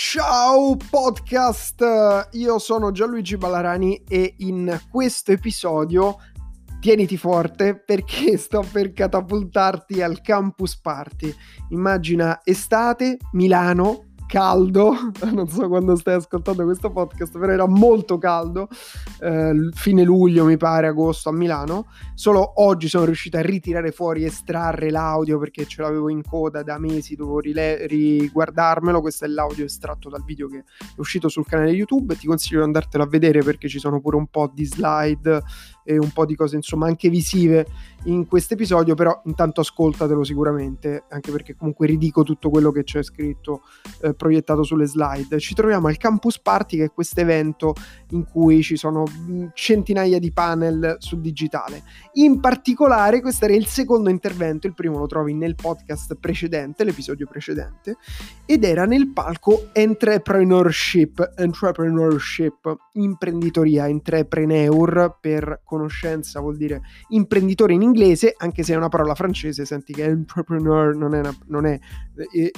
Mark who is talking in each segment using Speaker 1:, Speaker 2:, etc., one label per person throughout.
Speaker 1: Ciao podcast, io sono Gianluigi Ballarani e in questo episodio tieniti forte perché sto per catapultarti al campus party. Immagina estate, Milano, caldo, non so quando stai ascoltando questo podcast, però era molto caldo, eh, fine luglio mi pare, agosto a Milano, solo oggi sono riuscito a ritirare fuori, estrarre l'audio perché ce l'avevo in coda da mesi, dovevo rile- riguardarmelo, questo è l'audio estratto dal video che è uscito sul canale YouTube, ti consiglio di andartelo a vedere perché ci sono pure un po' di slide e un po' di cose insomma anche visive in questo episodio, però intanto ascoltatelo sicuramente, anche perché comunque ridico tutto quello che c'è scritto eh, proiettato sulle slide. Ci troviamo al Campus Party che è questo evento in cui ci sono mm, centinaia di panel sul digitale. In particolare questo era il secondo intervento, il primo lo trovi nel podcast precedente, l'episodio precedente, ed era nel palco Entrepreneurship, Entrepreneurship, imprenditoria, entrepreneur per conoscenza vuol dire imprenditore in inglese, anche se è una parola francese, senti che entrepreneur non è, una, non è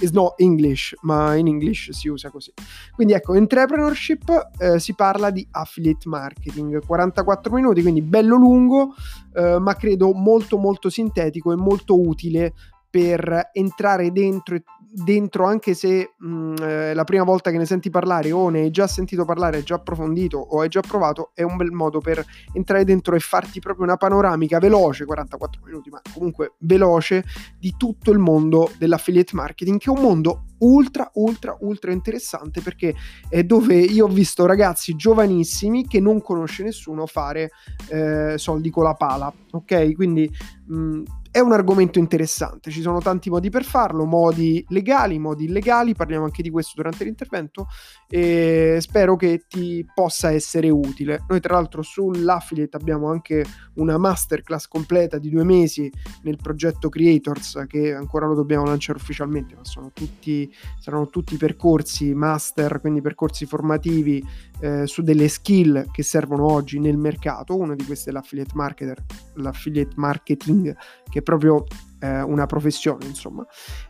Speaker 1: is not English, ma in English si usa così. Quindi ecco, entrepreneurship eh, si parla di affiliate marketing, 44 minuti, quindi bello lungo, eh, ma credo molto molto sintetico e molto utile per entrare dentro, dentro anche se mh, eh, la prima volta che ne senti parlare o ne hai già sentito parlare, hai già approfondito o hai già provato, è un bel modo per entrare dentro e farti proprio una panoramica veloce, 44 minuti, ma comunque veloce, di tutto il mondo dell'affiliate marketing, che è un mondo ultra ultra ultra interessante perché è dove io ho visto ragazzi giovanissimi che non conosce nessuno fare eh, soldi con la pala ok? Quindi mh, è un argomento interessante, ci sono tanti modi per farlo, modi legali, modi illegali, parliamo anche di questo durante l'intervento e spero che ti possa essere utile. Noi tra l'altro sull'affiliate abbiamo anche una masterclass completa di due mesi nel progetto Creators che ancora lo dobbiamo lanciare ufficialmente, ma sono tutti, saranno tutti percorsi master, quindi percorsi formativi eh, su delle skill che servono oggi nel mercato. Uno di questi è l'affiliate marketer, l'affiliate marketing che è proprio eh, una professione, insomma.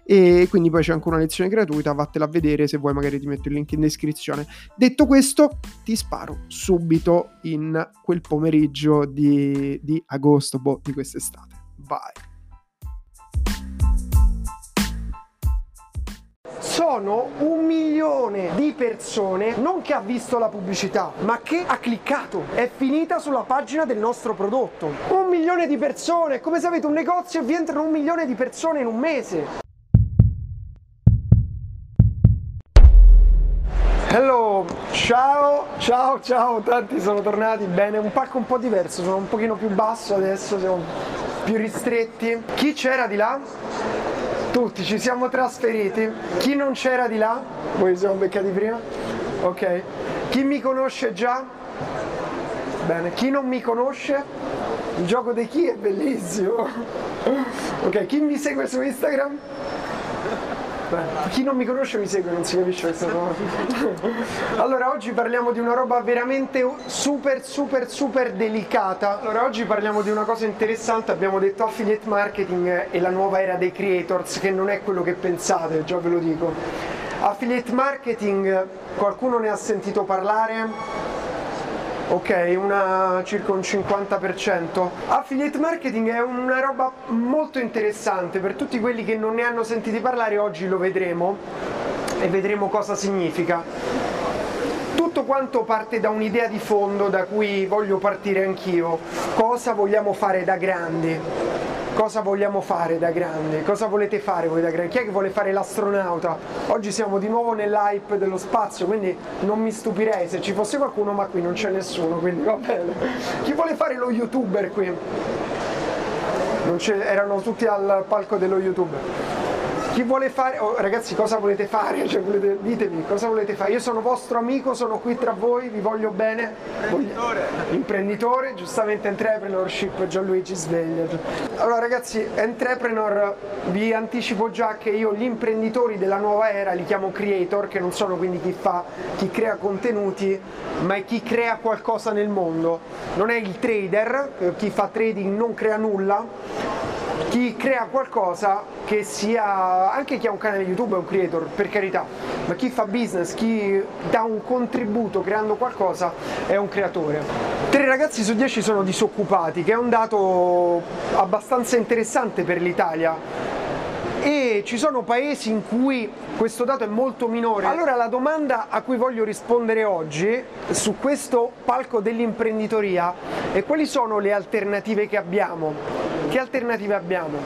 Speaker 1: E quindi poi c'è anche una lezione gratuita, vattela a vedere se vuoi, magari ti metto il link in descrizione. Detto questo, ti sparo subito in quel pomeriggio di, di agosto, boh, di quest'estate. Vai. Sono un milione di persone non che ha visto la pubblicità, ma che ha cliccato. È finita sulla pagina del nostro prodotto. Un milione di persone, è come se avete un negozio e vi entrano un milione di persone in un mese. Hello, ciao, ciao, ciao, tanti sono tornati bene, un palco un po' diverso, sono un pochino più basso adesso, siamo più ristretti. Chi c'era di là? Tutti ci siamo trasferiti. Chi non c'era di là? Voi siamo beccati prima? Ok. Chi mi conosce già? Bene. Chi non mi conosce? Il gioco dei chi è bellissimo. Ok, chi mi segue su Instagram? Chi non mi conosce mi segue, non si capisce questa cosa. allora, oggi parliamo di una roba veramente super, super, super delicata. Allora, oggi parliamo di una cosa interessante. Abbiamo detto affiliate marketing e la nuova era dei creators, che non è quello che pensate, già ve lo dico. Affiliate marketing, qualcuno ne ha sentito parlare? Ok, una, circa un 50%. Affiliate marketing è una roba molto interessante per tutti quelli che non ne hanno sentito parlare, oggi lo vedremo e vedremo cosa significa. Tutto quanto parte da un'idea di fondo da cui voglio partire anch'io. Cosa vogliamo fare da grandi? Cosa vogliamo fare da grande, cosa volete fare voi da grande, chi è che vuole fare l'astronauta? Oggi siamo di nuovo nell'hype dello spazio, quindi non mi stupirei se ci fosse qualcuno, ma qui non c'è nessuno, quindi va bene. Chi vuole fare lo youtuber qui? erano tutti al palco dello youtuber chi vuole fare, oh, ragazzi cosa volete fare? Cioè, volete, ditemi cosa volete fare. Io sono vostro amico, sono qui tra voi, vi voglio bene. Imprenditore. Voglio... Imprenditore, giustamente entrepreneurship, Gianluigi sveglia. Allora ragazzi, entrepreneur, vi anticipo già che io gli imprenditori della nuova era li chiamo creator, che non sono quindi chi fa, chi crea contenuti, ma è chi crea qualcosa nel mondo. Non è il trader, chi fa trading non crea nulla chi crea qualcosa che sia anche chi ha un canale YouTube è un creator, per carità, ma chi fa business, chi dà un contributo creando qualcosa è un creatore. Tre ragazzi su dieci sono disoccupati, che è un dato abbastanza interessante per l'Italia e ci sono paesi in cui questo dato è molto minore. Allora la domanda a cui voglio rispondere oggi su questo palco dell'imprenditoria è quali sono le alternative che abbiamo? Che alternative abbiamo?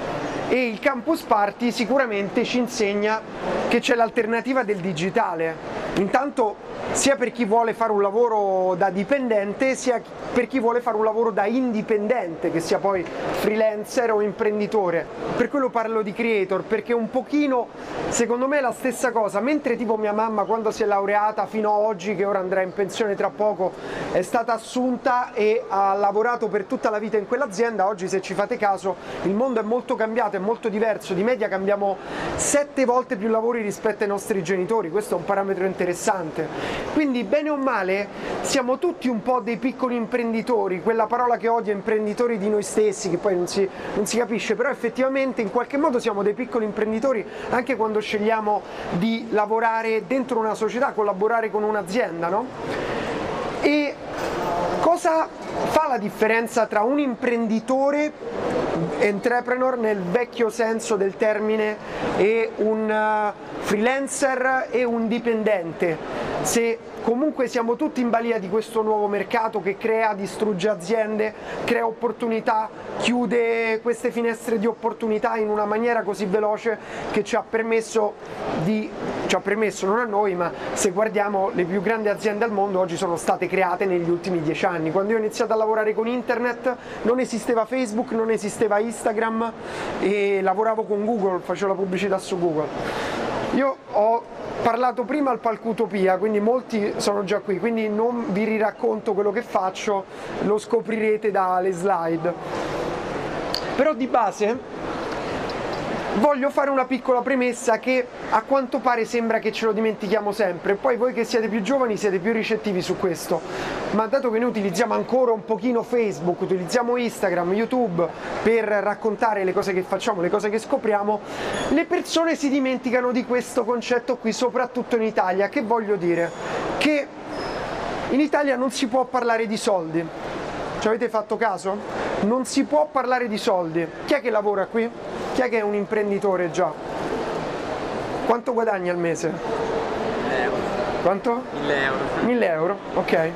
Speaker 1: E il Campus Party sicuramente ci insegna che c'è l'alternativa del digitale. Intanto sia per chi vuole fare un lavoro da dipendente sia per chi vuole fare un lavoro da indipendente, che sia poi freelancer o imprenditore. Per quello parlo di creator, perché un pochino secondo me è la stessa cosa, mentre tipo mia mamma quando si è laureata fino a oggi, che ora andrà in pensione tra poco, è stata assunta e ha lavorato per tutta la vita in quell'azienda, oggi se ci fate caso il mondo è molto cambiato, è molto diverso, di media cambiamo sette volte più lavori rispetto ai nostri genitori, questo è un parametro interessante. Quindi bene o male siamo tutti un po' dei piccoli imprenditori, quella parola che odio imprenditori di noi stessi, che poi non si, non si capisce, però effettivamente in qualche modo siamo dei piccoli imprenditori anche quando scegliamo di lavorare dentro una società, collaborare con un'azienda, no? E cosa fa la differenza tra un imprenditore entrepreneur nel vecchio senso del termine e un uh, freelancer e un dipendente se comunque siamo tutti in balia di questo nuovo mercato che crea, distrugge aziende, crea opportunità, chiude queste finestre di opportunità in una maniera così veloce che ci ha permesso di ci ha permesso non a noi, ma se guardiamo le più grandi aziende al mondo oggi sono state create negli ultimi dieci anni. Quando io ho iniziato a lavorare con internet non esisteva Facebook, non esisteva Instagram e lavoravo con Google, facevo la pubblicità su Google. Io ho parlato prima al Palcutopia, quindi molti sono già qui, quindi non vi riracconto quello che faccio, lo scoprirete dalle slide. Però di base voglio fare una piccola premessa che a quanto pare sembra che ce lo dimentichiamo sempre, poi voi che siete più giovani siete più ricettivi su questo, ma dato che noi utilizziamo ancora un pochino Facebook, utilizziamo Instagram, YouTube per raccontare le cose che facciamo, le cose che scopriamo, le persone si dimenticano di questo concetto qui, soprattutto in Italia, che voglio dire? Che in Italia non si può parlare di soldi. Ci avete fatto caso? Non si può parlare di soldi. Chi è che lavora qui? Chi è che è un imprenditore già? Quanto guadagni al mese?
Speaker 2: 1000 euro.
Speaker 1: Quanto?
Speaker 2: 1000 euro.
Speaker 1: 1000 euro, ok.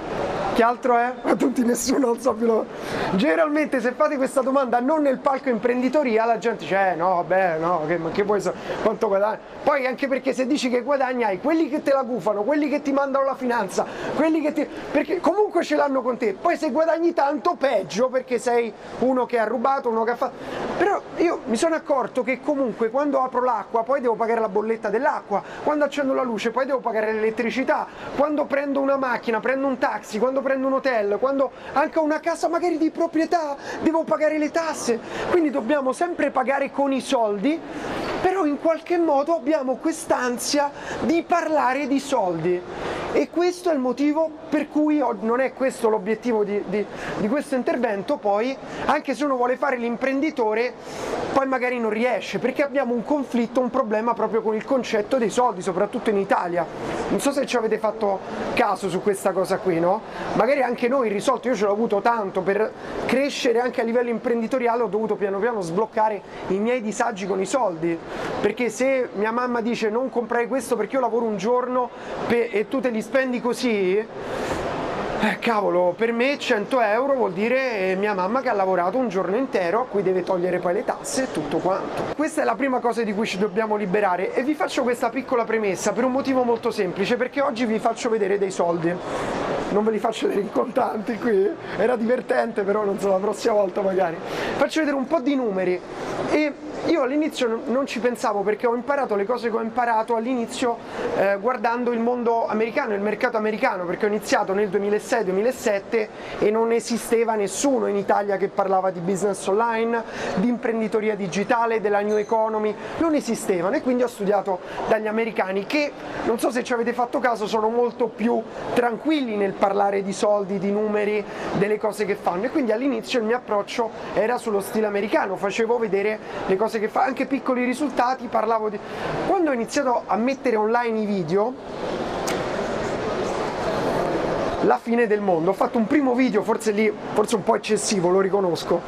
Speaker 1: Che altro è? A tutti nessuno, non so più. Lo... Generalmente se fate questa domanda non nel palco imprenditoria la gente dice eh no, vabbè, no, che, che puoi so, quanto guadagni? Poi anche perché se dici che guadagni hai quelli che te la gufano, quelli che ti mandano la finanza, quelli che ti... perché comunque ce l'hanno con te. Poi se guadagni tanto peggio perché sei uno che ha rubato, uno che ha fatto... Però io mi sono accorto che comunque quando apro l'acqua poi devo pagare la bolletta dell'acqua, quando accendo la luce poi devo pagare l'elettricità, quando prendo una macchina, prendo un taxi, quando prendo un hotel, quando anche una casa magari di proprietà devo pagare le tasse, quindi dobbiamo sempre pagare con i soldi, però in qualche modo abbiamo quest'ansia di parlare di soldi e questo è il motivo per cui non è questo l'obiettivo di, di, di questo intervento, poi anche se uno vuole fare l'imprenditore poi magari non riesce perché abbiamo un conflitto, un problema proprio con il concetto dei soldi, soprattutto in Italia. Non so se ci avete fatto caso su questa cosa qui, no? Magari anche noi risolto, io ce l'ho avuto tanto per crescere anche a livello imprenditoriale, ho dovuto piano piano sbloccare i miei disagi con i soldi, perché se mia mamma dice non comprare questo perché io lavoro un giorno e tu te li spendi così, eh, cavolo, per me 100 euro vuol dire mia mamma che ha lavorato un giorno intero a cui deve togliere poi le tasse e tutto quanto. Questa è la prima cosa di cui ci dobbiamo liberare e vi faccio questa piccola premessa per un motivo molto semplice, perché oggi vi faccio vedere dei soldi. Non ve li faccio vedere in contanti qui, era divertente però non so, la prossima volta magari. Faccio vedere un po' di numeri e io all'inizio non ci pensavo perché ho imparato le cose che ho imparato all'inizio eh, guardando il mondo americano, il mercato americano, perché ho iniziato nel 2006-2007 e non esisteva nessuno in Italia che parlava di business online, di imprenditoria digitale, della new economy, non esistevano. E quindi ho studiato dagli americani che, non so se ci avete fatto caso, sono molto più tranquilli nel parlare di soldi, di numeri, delle cose che fanno. E quindi all'inizio il mio approccio era sullo stile americano, facevo vedere le cose che fa, anche piccoli risultati, parlavo di... Quando ho iniziato a mettere online i video, la fine del mondo, ho fatto un primo video, forse lì, forse un po' eccessivo, lo riconosco,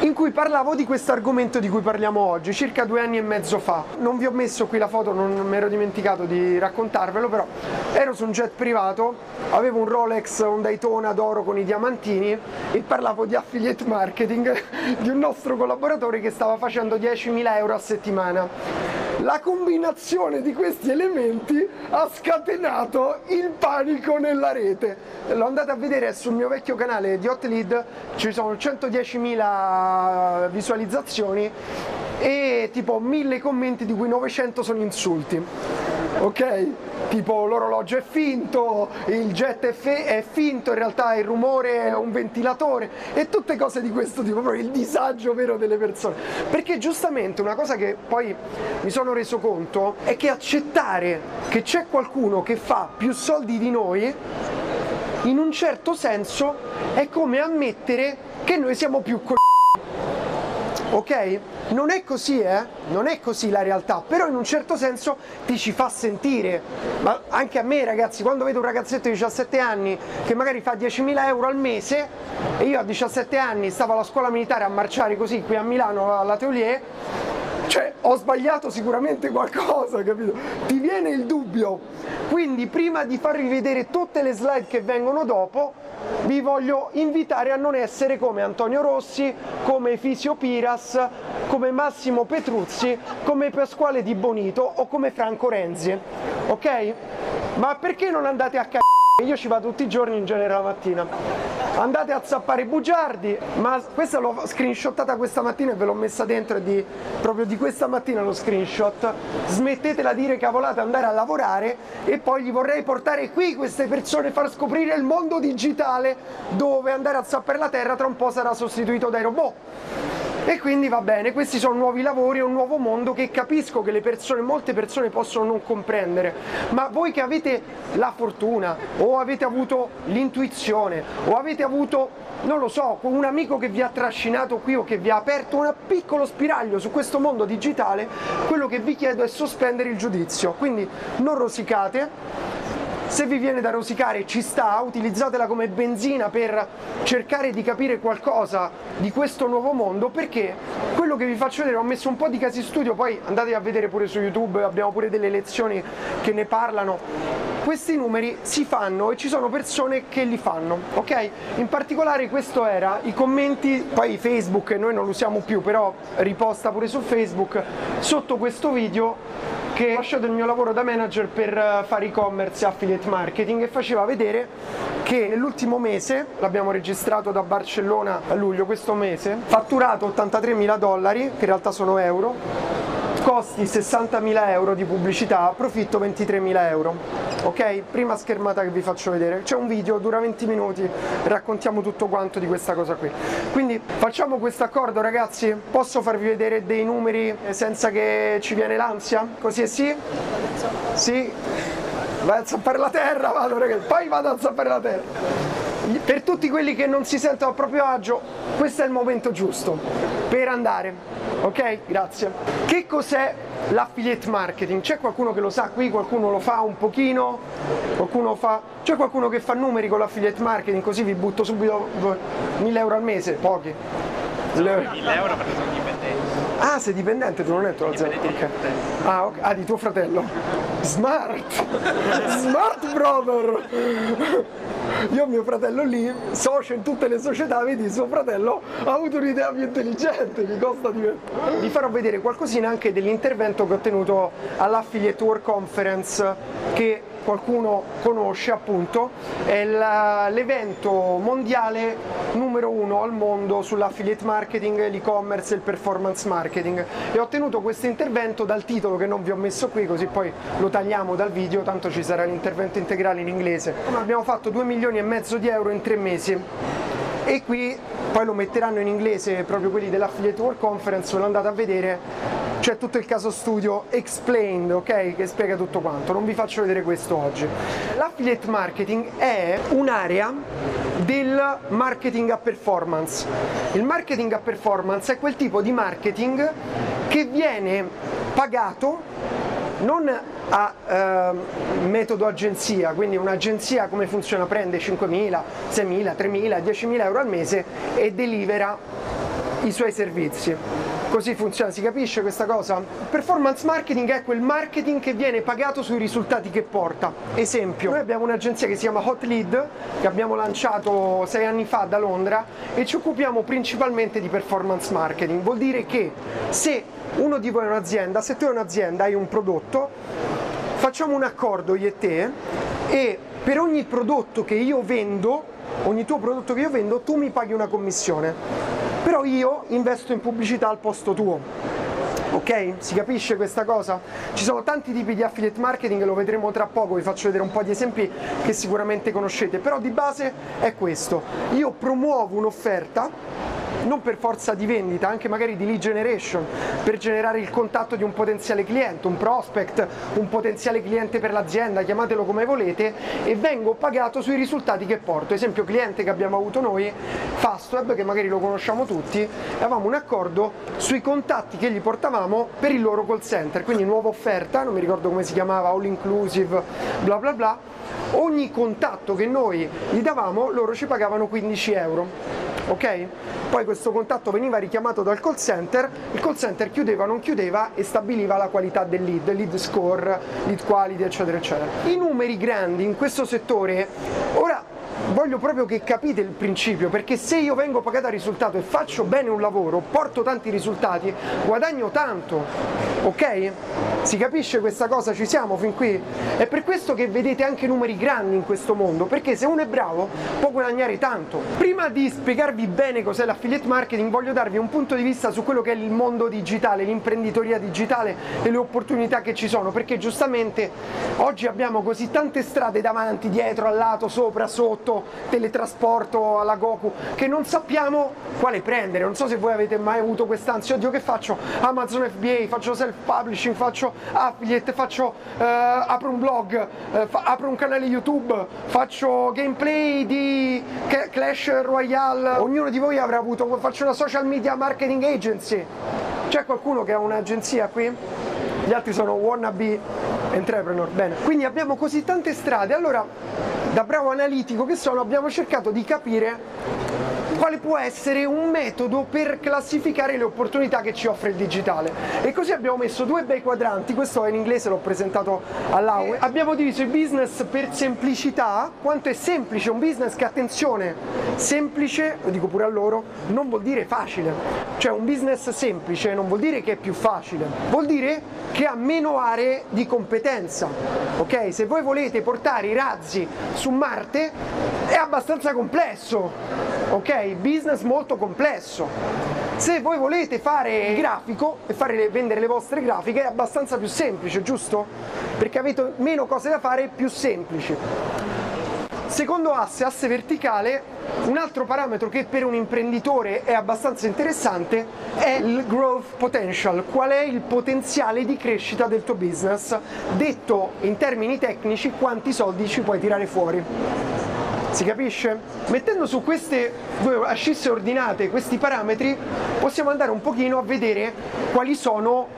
Speaker 1: in cui parlavo di questo argomento di cui parliamo oggi, circa due anni e mezzo fa. Non vi ho messo qui la foto, non mi ero dimenticato di raccontarvelo, però ero su un jet privato, avevo un Rolex, un Daytona d'oro con i diamantini e parlavo di affiliate marketing di un nostro collaboratore che stava facendo 10.000 euro a settimana la combinazione di questi elementi ha scatenato il panico nella rete. L'ho andata a vedere sul mio vecchio canale di Hotlead, ci sono 110.000 visualizzazioni e tipo 1000 commenti di cui 900 sono insulti. Ok? tipo l'orologio è finto, il jet è, è, finto, in realtà il rumore è un ventilatore e tutte cose di questo tipo, proprio il disagio vero delle persone. Perché giustamente una cosa che poi mi sono reso conto è che accettare che c'è qualcuno che fa più soldi di noi, in un certo senso è come ammettere che noi siamo più co ok? Non è così, eh? Non è così la realtà, però in un certo senso ti ci fa sentire. Ma anche a me, ragazzi, quando vedo un ragazzetto di 17 anni che magari fa 10.000 euro al mese e io a 17 anni stavo alla scuola militare a marciare così qui a Milano all'atelier, cioè ho sbagliato sicuramente qualcosa, capito? Ti viene il dubbio. Quindi prima di farvi vedere tutte le slide che vengono dopo, vi voglio invitare a non essere come Antonio Rossi, come Fisio Piras, come Massimo Petruzzi, come Pasquale Di Bonito o come Franco Renzi. Ok? Ma perché non andate a cagare? Io ci vado tutti i giorni in genere la mattina. Andate a zappare i bugiardi, ma questa l'ho screenshottata questa mattina e ve l'ho messa dentro di, proprio di questa mattina lo screenshot. Smettetela di dire cavolate, andare a lavorare e poi gli vorrei portare qui queste persone, far scoprire il mondo digitale dove andare a zappare la terra tra un po' sarà sostituito dai robot. E quindi va bene, questi sono nuovi lavori, un nuovo mondo che capisco che le persone, molte persone possono non comprendere, ma voi che avete la fortuna o avete avuto l'intuizione o avete avuto, non lo so, un amico che vi ha trascinato qui o che vi ha aperto un piccolo spiraglio su questo mondo digitale, quello che vi chiedo è sospendere il giudizio, quindi non rosicate se vi viene da rosicare ci sta, utilizzatela come benzina per cercare di capire qualcosa di questo nuovo mondo perché quello che vi faccio vedere ho messo un po' di casi studio, poi andate a vedere pure su YouTube, abbiamo pure delle lezioni che ne parlano. Questi numeri si fanno e ci sono persone che li fanno, ok? In particolare questo era i commenti, poi Facebook noi non lo usiamo più, però riposta pure su Facebook sotto questo video che ho lasciato il mio lavoro da manager per eh, fare e-commerce e affiliate marketing e faceva vedere che nell'ultimo mese, l'abbiamo registrato da Barcellona a luglio questo mese, fatturato 83 mila dollari, che in realtà sono euro, costi 60.000 euro di pubblicità, profitto 23.000 euro. Ok? Prima schermata che vi faccio vedere. C'è un video, dura 20 minuti, raccontiamo tutto quanto di questa cosa qui. Quindi facciamo questo accordo ragazzi? Posso farvi vedere dei numeri senza che ci viene l'ansia? Così è sì? Sì? Vai a zappare la terra, vado ragazzi, poi vado a zappare la terra. Per tutti quelli che non si sentono a proprio agio, questo è il momento giusto per andare ok? Grazie. Che cos'è l'affiliate marketing? C'è qualcuno che lo sa qui? Qualcuno lo fa un pochino? Qualcuno fa... C'è qualcuno che fa numeri con l'affiliate marketing? Così vi butto subito 1000 euro al mese? Pochi.
Speaker 2: 1000 euro perché sono dipendente.
Speaker 1: Ah, sei dipendente, tu non hai detto la zero. Okay. Ah, okay. ah, di tuo fratello. Smart! Smart brother! Io ho mio fratello lì, socio in tutte le società, vedi, suo fratello ha avuto un'idea più intelligente, mi costa di... Vi farò vedere qualcosina anche dell'intervento che ho tenuto all'Affiliate World Conference che qualcuno conosce appunto, è l'evento mondiale numero uno al mondo sull'affiliate marketing, l'e-commerce e il performance marketing e ho tenuto questo intervento dal titolo che non vi ho messo qui così poi lo tagliamo dal video, tanto ci sarà l'intervento integrale in inglese. Abbiamo fatto 2 milioni e mezzo di euro in tre mesi e qui poi lo metteranno in inglese proprio quelli dell'Affiliate World Conference, ve lo andate a vedere, c'è tutto il caso studio explained, ok? Che spiega tutto quanto, non vi faccio vedere questo oggi. L'affiliate marketing è un'area del marketing a performance. Il marketing a performance è quel tipo di marketing che viene pagato non a eh, metodo agenzia, quindi un'agenzia come funziona? Prende 5.000, 6.000, 3.000, 10.000 euro al mese e delivera i suoi servizi. Così funziona, si capisce questa cosa? Performance marketing è quel marketing che viene pagato sui risultati che porta. Esempio, noi abbiamo un'agenzia che si chiama Hot Lead, che abbiamo lanciato sei anni fa da Londra e ci occupiamo principalmente di performance marketing. Vuol dire che se uno di voi è un'azienda, se tu hai un'azienda, hai un prodotto, facciamo un accordo io e te e per ogni prodotto che io vendo, ogni tuo prodotto che io vendo, tu mi paghi una commissione. Però io investo in pubblicità al posto tuo. Ok? Si capisce questa cosa? Ci sono tanti tipi di affiliate marketing, lo vedremo tra poco, vi faccio vedere un po' di esempi che sicuramente conoscete, però di base è questo. Io promuovo un'offerta non per forza di vendita, anche magari di lead generation, per generare il contatto di un potenziale cliente, un prospect, un potenziale cliente per l'azienda, chiamatelo come volete, e vengo pagato sui risultati che porto. Esempio cliente che abbiamo avuto noi, Fastweb, che magari lo conosciamo tutti, avevamo un accordo sui contatti che gli portavamo per il loro call center, quindi nuova offerta, non mi ricordo come si chiamava, all inclusive, bla bla bla, ogni contatto che noi gli davamo loro ci pagavano 15 euro ok? Poi questo contatto veniva richiamato dal call center, il call center chiudeva o non chiudeva e stabiliva la qualità del lead, lead score, lead quality, eccetera, eccetera. I numeri grandi in questo settore, ora voglio proprio che capite il principio, perché se io vengo pagato a risultato e faccio bene un lavoro, porto tanti risultati, guadagno tanto, ok? Si capisce questa cosa? Ci siamo fin qui? È per questo che vedete anche numeri grandi in questo mondo, perché se uno è bravo può guadagnare tanto. Prima di spiegarvi bene cos'è l'affiliate marketing, voglio darvi un punto di vista su quello che è il mondo digitale, l'imprenditoria digitale e le opportunità che ci sono, perché giustamente oggi abbiamo così tante strade davanti, dietro, al lato, sopra, sotto, teletrasporto alla Goku, che non sappiamo quale prendere. Non so se voi avete mai avuto quest'ansia, oddio che faccio? Amazon FBA, faccio self-publishing, faccio affiliate, faccio, eh, apro un blog, eh, fa, apro un canale YouTube, faccio gameplay di Clash Royale. Ognuno di voi avrà avuto, faccio una social media marketing agency. C'è qualcuno che ha un'agenzia qui? Gli altri sono wannabe entrepreneur. Bene, quindi abbiamo così tante strade. Allora da bravo analitico che sono abbiamo cercato di capire quale può essere un metodo per classificare le opportunità che ci offre il digitale. E così abbiamo messo due bei quadranti, questo in inglese l'ho presentato all'AUE, abbiamo diviso il business per semplicità, quanto è semplice un business che attenzione, semplice, lo dico pure a loro, non vuol dire facile, cioè un business semplice non vuol dire che è più facile, vuol dire che ha meno aree di competenza, ok? Se voi volete portare i razzi su Marte è abbastanza complesso, ok? Business molto complesso. Se voi volete fare grafico e fare, vendere le vostre grafiche è abbastanza più semplice, giusto? Perché avete meno cose da fare più semplici. Secondo asse, asse verticale, un altro parametro che per un imprenditore è abbastanza interessante è il growth potential, qual è il potenziale di crescita del tuo business, detto in termini tecnici quanti soldi ci puoi tirare fuori. Si capisce? Mettendo su queste due ascisse ordinate questi parametri possiamo andare un pochino a vedere quali sono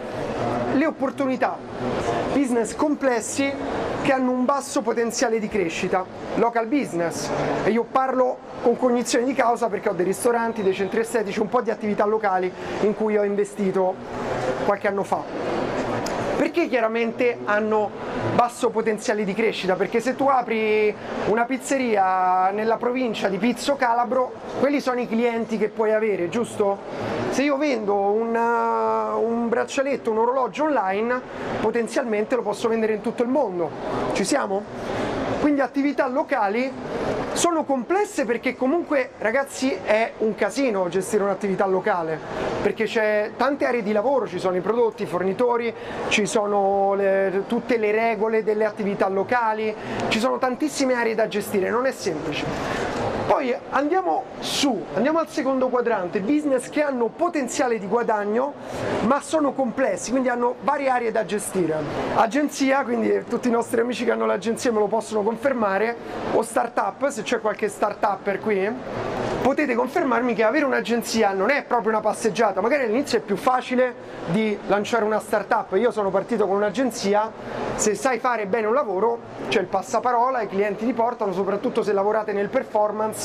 Speaker 1: le opportunità. Business complessi che hanno un basso potenziale di crescita, local business, e io parlo con cognizione di causa perché ho dei ristoranti, dei centri estetici, un po' di attività locali in cui ho investito qualche anno fa Perché chiaramente hanno basso potenziale di crescita? Perché se tu apri una pizzeria nella provincia di Pizzo Calabro, quelli sono i clienti che puoi avere, giusto? Se io vendo un, uh, un braccialetto, un orologio online, potenzialmente lo posso vendere in tutto il mondo. Ci siamo? Quindi attività locali sono complesse perché comunque ragazzi è un casino gestire un'attività locale, perché c'è tante aree di lavoro, ci sono i prodotti, i fornitori, ci sono le, tutte le regole delle attività locali, ci sono tantissime aree da gestire, non è semplice. Poi andiamo su, andiamo al secondo quadrante, business che hanno potenziale di guadagno ma sono complessi, quindi hanno varie aree da gestire. Agenzia, quindi tutti i nostri amici che hanno l'agenzia me lo possono confermare, o startup, se c'è qualche startup qui, potete confermarmi che avere un'agenzia non è proprio una passeggiata, magari all'inizio è più facile di lanciare una startup, io sono partito con un'agenzia, se sai fare bene un lavoro c'è il passaparola, i clienti ti portano, soprattutto se lavorate nel performance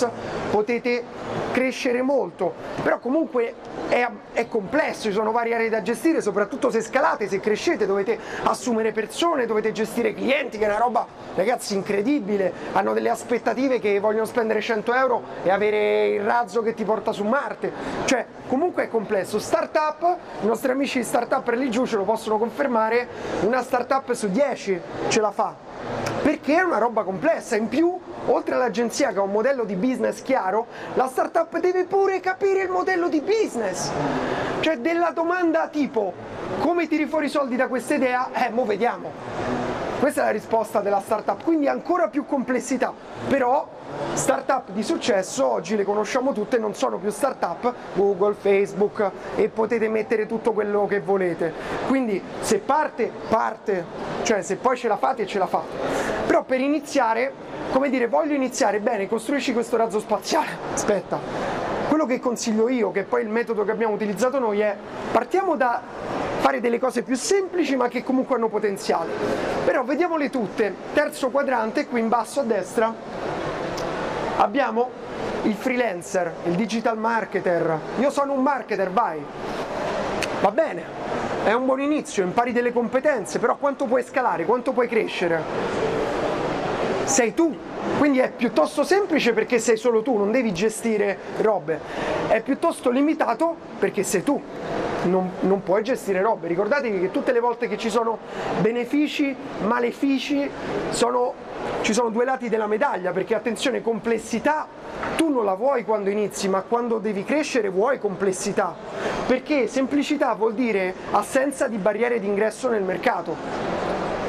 Speaker 1: potete crescere molto, però comunque è, è, complesso, ci sono varie aree da gestire, soprattutto se scalate, se crescete, dovete assumere persone, dovete gestire clienti, che è una roba ragazzi incredibile, hanno delle aspettative che vogliono spendere 100 euro e avere il razzo che ti porta su Marte, cioè comunque è complesso. Startup, i nostri amici di Startup Religion ce lo possono confermare, una startup su 10 ce la fa, perché è una roba complessa, in più oltre all'agenzia che ha un modello di business chiaro, la startup deve pure capire il modello di business. Cioè della domanda tipo come tiri fuori i soldi da questa idea? Eh, mo vediamo. Questa è la risposta della startup, quindi ancora più complessità, però startup di successo oggi le conosciamo tutte, non sono più startup, Google, Facebook e potete mettere tutto quello che volete. Quindi se parte, parte, cioè se poi ce la fate, ce la fate. Però per iniziare, come dire, voglio iniziare, bene, costruisci questo razzo spaziale. Aspetta, quello che consiglio io, che poi il metodo che abbiamo utilizzato noi è partiamo da fare delle cose più semplici ma che comunque hanno potenziale. Però vediamole tutte. Terzo quadrante, qui in basso a destra, abbiamo il freelancer, il digital marketer. Io sono un marketer, vai. Va bene, è un buon inizio, impari delle competenze, però quanto puoi scalare, quanto puoi crescere? Sei tu, quindi è piuttosto semplice perché sei solo tu, non devi gestire robe, è piuttosto limitato perché sei tu non, non puoi gestire robe. Ricordatevi che tutte le volte che ci sono benefici, malefici, sono, ci sono due lati della medaglia, perché attenzione, complessità tu non la vuoi quando inizi, ma quando devi crescere vuoi complessità, perché semplicità vuol dire assenza di barriere di ingresso nel mercato.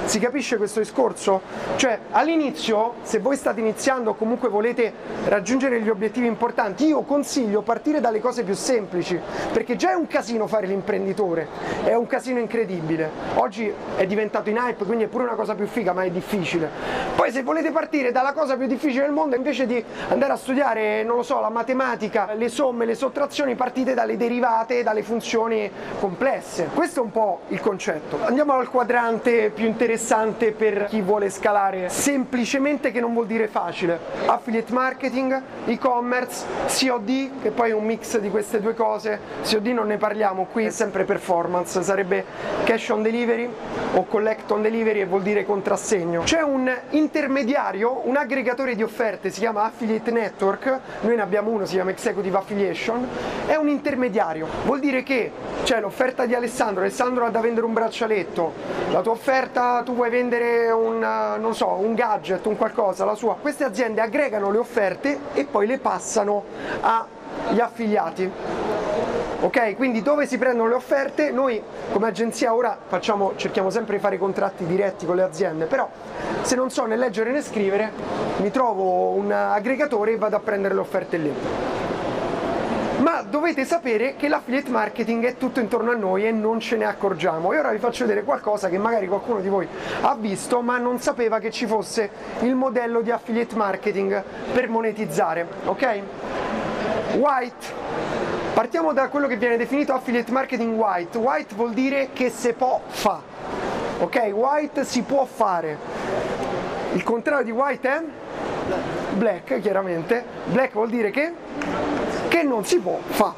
Speaker 1: Si capisce questo discorso? Cioè all'inizio, se voi state iniziando o comunque volete raggiungere gli obiettivi importanti, io consiglio partire dalle cose più semplici, perché già è un casino fare l'imprenditore, è un casino incredibile. Oggi è diventato in hype, quindi è pure una cosa più figa, ma è difficile. Poi se volete partire dalla cosa più difficile del mondo, invece di andare a studiare, non lo so, la matematica, le somme, le sottrazioni, partite dalle derivate, dalle funzioni complesse. Questo è un po' il concetto. Andiamo al quadrante più interessante interessante per chi vuole scalare. Semplicemente che non vuol dire facile. Affiliate marketing, e-commerce, COD, che poi è un mix di queste due cose. COD non ne parliamo, qui è sempre performance, sarebbe cash on delivery o collect on delivery e vuol dire contrassegno. C'è un intermediario, un aggregatore di offerte, si chiama Affiliate Network, noi ne abbiamo uno, si chiama Executive Affiliation, è un intermediario, vuol dire che c'è l'offerta di Alessandro, Alessandro ha da vendere un braccialetto, la tua offerta tu vuoi vendere un, non so, un gadget, un qualcosa, la sua, queste aziende aggregano le offerte e poi le passano agli affiliati. Ok, quindi dove si prendono le offerte? Noi come agenzia ora facciamo, cerchiamo sempre di fare contratti diretti con le aziende, però se non so né leggere né scrivere, mi trovo un aggregatore e vado a prendere le offerte lì dovete sapere che l'affiliate marketing è tutto intorno a noi e non ce ne accorgiamo. E ora vi faccio vedere qualcosa che magari qualcuno di voi ha visto ma non sapeva che ci fosse il modello di affiliate marketing per monetizzare, ok? White. Partiamo da quello che viene definito affiliate marketing white. White vuol dire che se può fa. Ok? White si può fare. Il contrario di white è black, chiaramente. Black vuol dire che che non si può fa.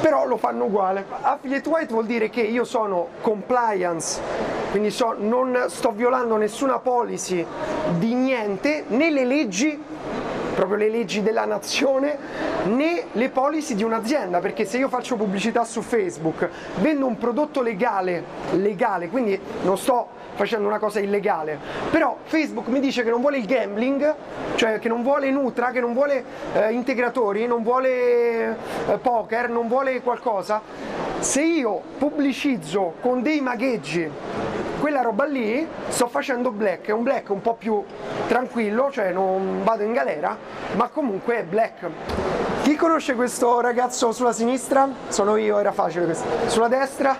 Speaker 1: però lo fanno uguale. Affiliate white vuol dire che io sono compliance, quindi so, non sto violando nessuna policy di niente, né le leggi proprio le leggi della nazione né le policy di un'azienda perché se io faccio pubblicità su Facebook vendo un prodotto legale legale quindi non sto facendo una cosa illegale. Però Facebook mi dice che non vuole il gambling, cioè che non vuole Nutra, che non vuole eh, integratori, non vuole eh, poker, non vuole qualcosa. Se io pubblicizzo con dei magheggi quella roba lì, sto facendo black, è un black un po' più tranquillo, cioè non vado in galera, ma comunque è black. Chi conosce questo ragazzo sulla sinistra? Sono io, era facile questo. Sulla destra?